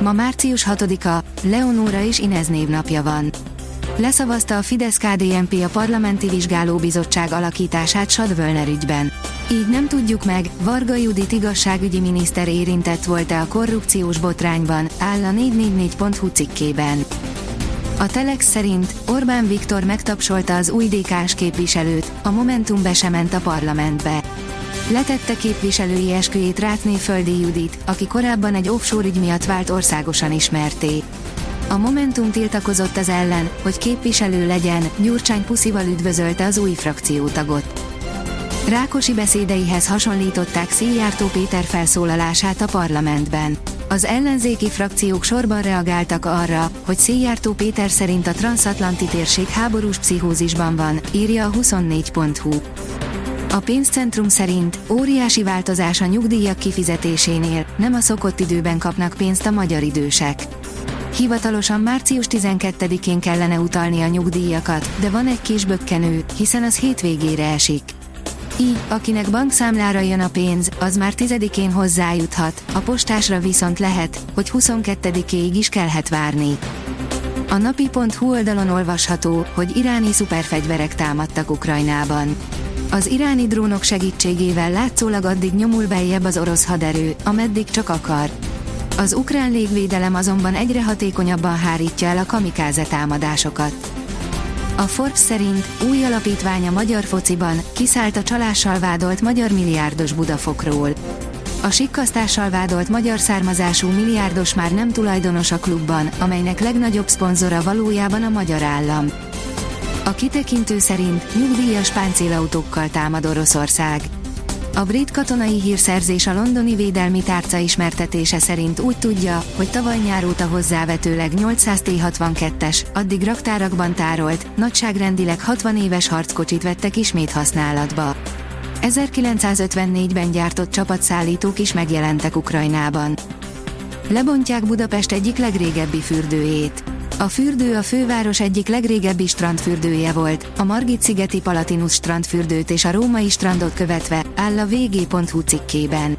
Ma március 6-a, Leonóra és Inez névnapja van. Leszavazta a Fidesz-KDNP a Parlamenti Vizsgálóbizottság alakítását Sadvölner ügyben. Így nem tudjuk meg, Varga Judit igazságügyi miniszter érintett volt-e a korrupciós botrányban, áll a 444.hu cikkében. A Telex szerint Orbán Viktor megtapsolta az új DK-s képviselőt, a Momentum be sem ment a parlamentbe. Letette képviselői esküjét Rátné Földi Judit, aki korábban egy offshore ügy miatt vált országosan ismerté. A Momentum tiltakozott az ellen, hogy képviselő legyen, Gyurcsány puszival üdvözölte az új frakciótagot. Rákosi beszédeihez hasonlították Szijjártó Péter felszólalását a parlamentben. Az ellenzéki frakciók sorban reagáltak arra, hogy Szijjártó Péter szerint a transatlanti térség háborús pszichózisban van, írja a 24.hu. A pénzcentrum szerint óriási változás a nyugdíjak kifizetésénél, nem a szokott időben kapnak pénzt a magyar idősek. Hivatalosan március 12-én kellene utalni a nyugdíjakat, de van egy kis bökkenő, hiszen az hétvégére esik. Így, akinek bankszámlára jön a pénz, az már 10-én hozzájuthat, a postásra viszont lehet, hogy 22-éig is kellhet várni. A napi.hu oldalon olvasható, hogy iráni szuperfegyverek támadtak Ukrajnában. Az iráni drónok segítségével látszólag addig nyomul beljebb az orosz haderő, ameddig csak akar. Az ukrán légvédelem azonban egyre hatékonyabban hárítja el a kamikáze támadásokat. A Forbes szerint új alapítvány a magyar fociban, kiszállt a csalással vádolt magyar milliárdos Budafokról. A sikkasztással vádolt magyar származású milliárdos már nem tulajdonos a klubban, amelynek legnagyobb szponzora valójában a magyar állam. A kitekintő szerint nyugdíjas páncélautókkal támad Oroszország. A brit katonai hírszerzés a londoni védelmi tárca ismertetése szerint úgy tudja, hogy tavaly nyár óta hozzávetőleg 800 T-62-es, addig raktárakban tárolt, nagyságrendileg 60 éves harckocsit vettek ismét használatba. 1954-ben gyártott csapatszállítók is megjelentek Ukrajnában. Lebontják Budapest egyik legrégebbi fürdőjét. A fürdő a főváros egyik legrégebbi strandfürdője volt, a Margit-szigeti Palatinus strandfürdőt és a római strandot követve, áll a vg.hu cikkében.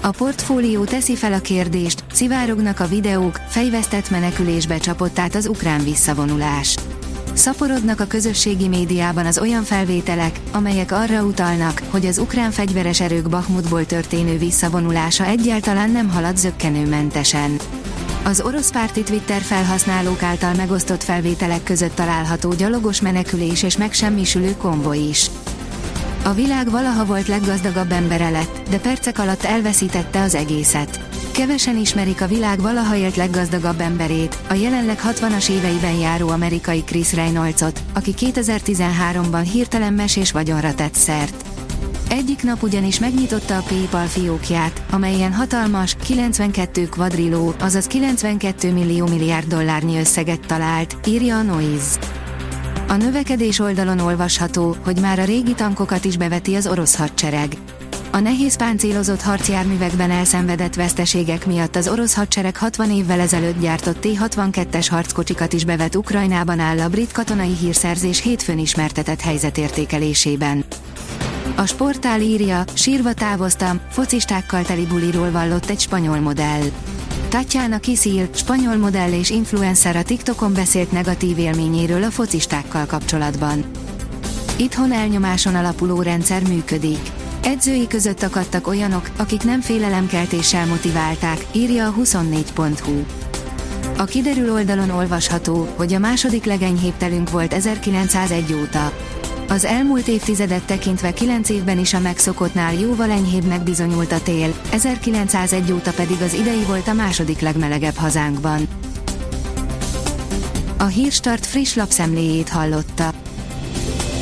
A portfólió teszi fel a kérdést, szivárognak a videók, fejvesztett menekülésbe csapott át az ukrán visszavonulás. Szaporodnak a közösségi médiában az olyan felvételek, amelyek arra utalnak, hogy az ukrán fegyveres erők Bahmutból történő visszavonulása egyáltalán nem halad zöggenőmentesen. Az orosz párti Twitter felhasználók által megosztott felvételek között található gyalogos menekülés és megsemmisülő konvoj is. A világ valaha volt leggazdagabb embere lett, de percek alatt elveszítette az egészet. Kevesen ismerik a világ valaha élt leggazdagabb emberét, a jelenleg 60-as éveiben járó amerikai Chris Reynoldsot, aki 2013-ban hirtelen mesés vagyonra tett szert. Egyik nap ugyanis megnyitotta a PayPal fiókját, amelyen hatalmas, 92 kvadriló, azaz 92 millió milliárd dollárnyi összeget talált, írja a Noise. A növekedés oldalon olvasható, hogy már a régi tankokat is beveti az orosz hadsereg. A nehéz páncélozott harcjárművekben elszenvedett veszteségek miatt az orosz hadsereg 60 évvel ezelőtt gyártott T-62-es harckocsikat is bevet Ukrajnában áll a brit katonai hírszerzés hétfőn ismertetett helyzetértékelésében. A sportál írja, sírva távoztam, focistákkal teli buliról vallott egy spanyol modell. Tatjana Kisil, spanyol modell és influencer a TikTokon beszélt negatív élményéről a focistákkal kapcsolatban. Itthon elnyomáson alapuló rendszer működik. Edzői között akadtak olyanok, akik nem félelemkeltéssel motiválták, írja a 24.hu. A kiderül oldalon olvasható, hogy a második legenyhébb telünk volt 1901 óta. Az elmúlt évtizedet tekintve 9 évben is a megszokottnál jóval enyhébbnek bizonyult a tél, 1901 óta pedig az idei volt a második legmelegebb hazánkban. A Hírstart friss lapszemléjét hallotta.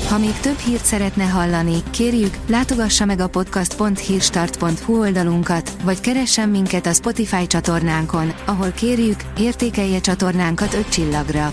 Ha még több hírt szeretne hallani, kérjük, látogassa meg a podcast.hírstart.hu oldalunkat, vagy keressen minket a Spotify csatornánkon, ahol kérjük, értékelje csatornánkat 5 csillagra.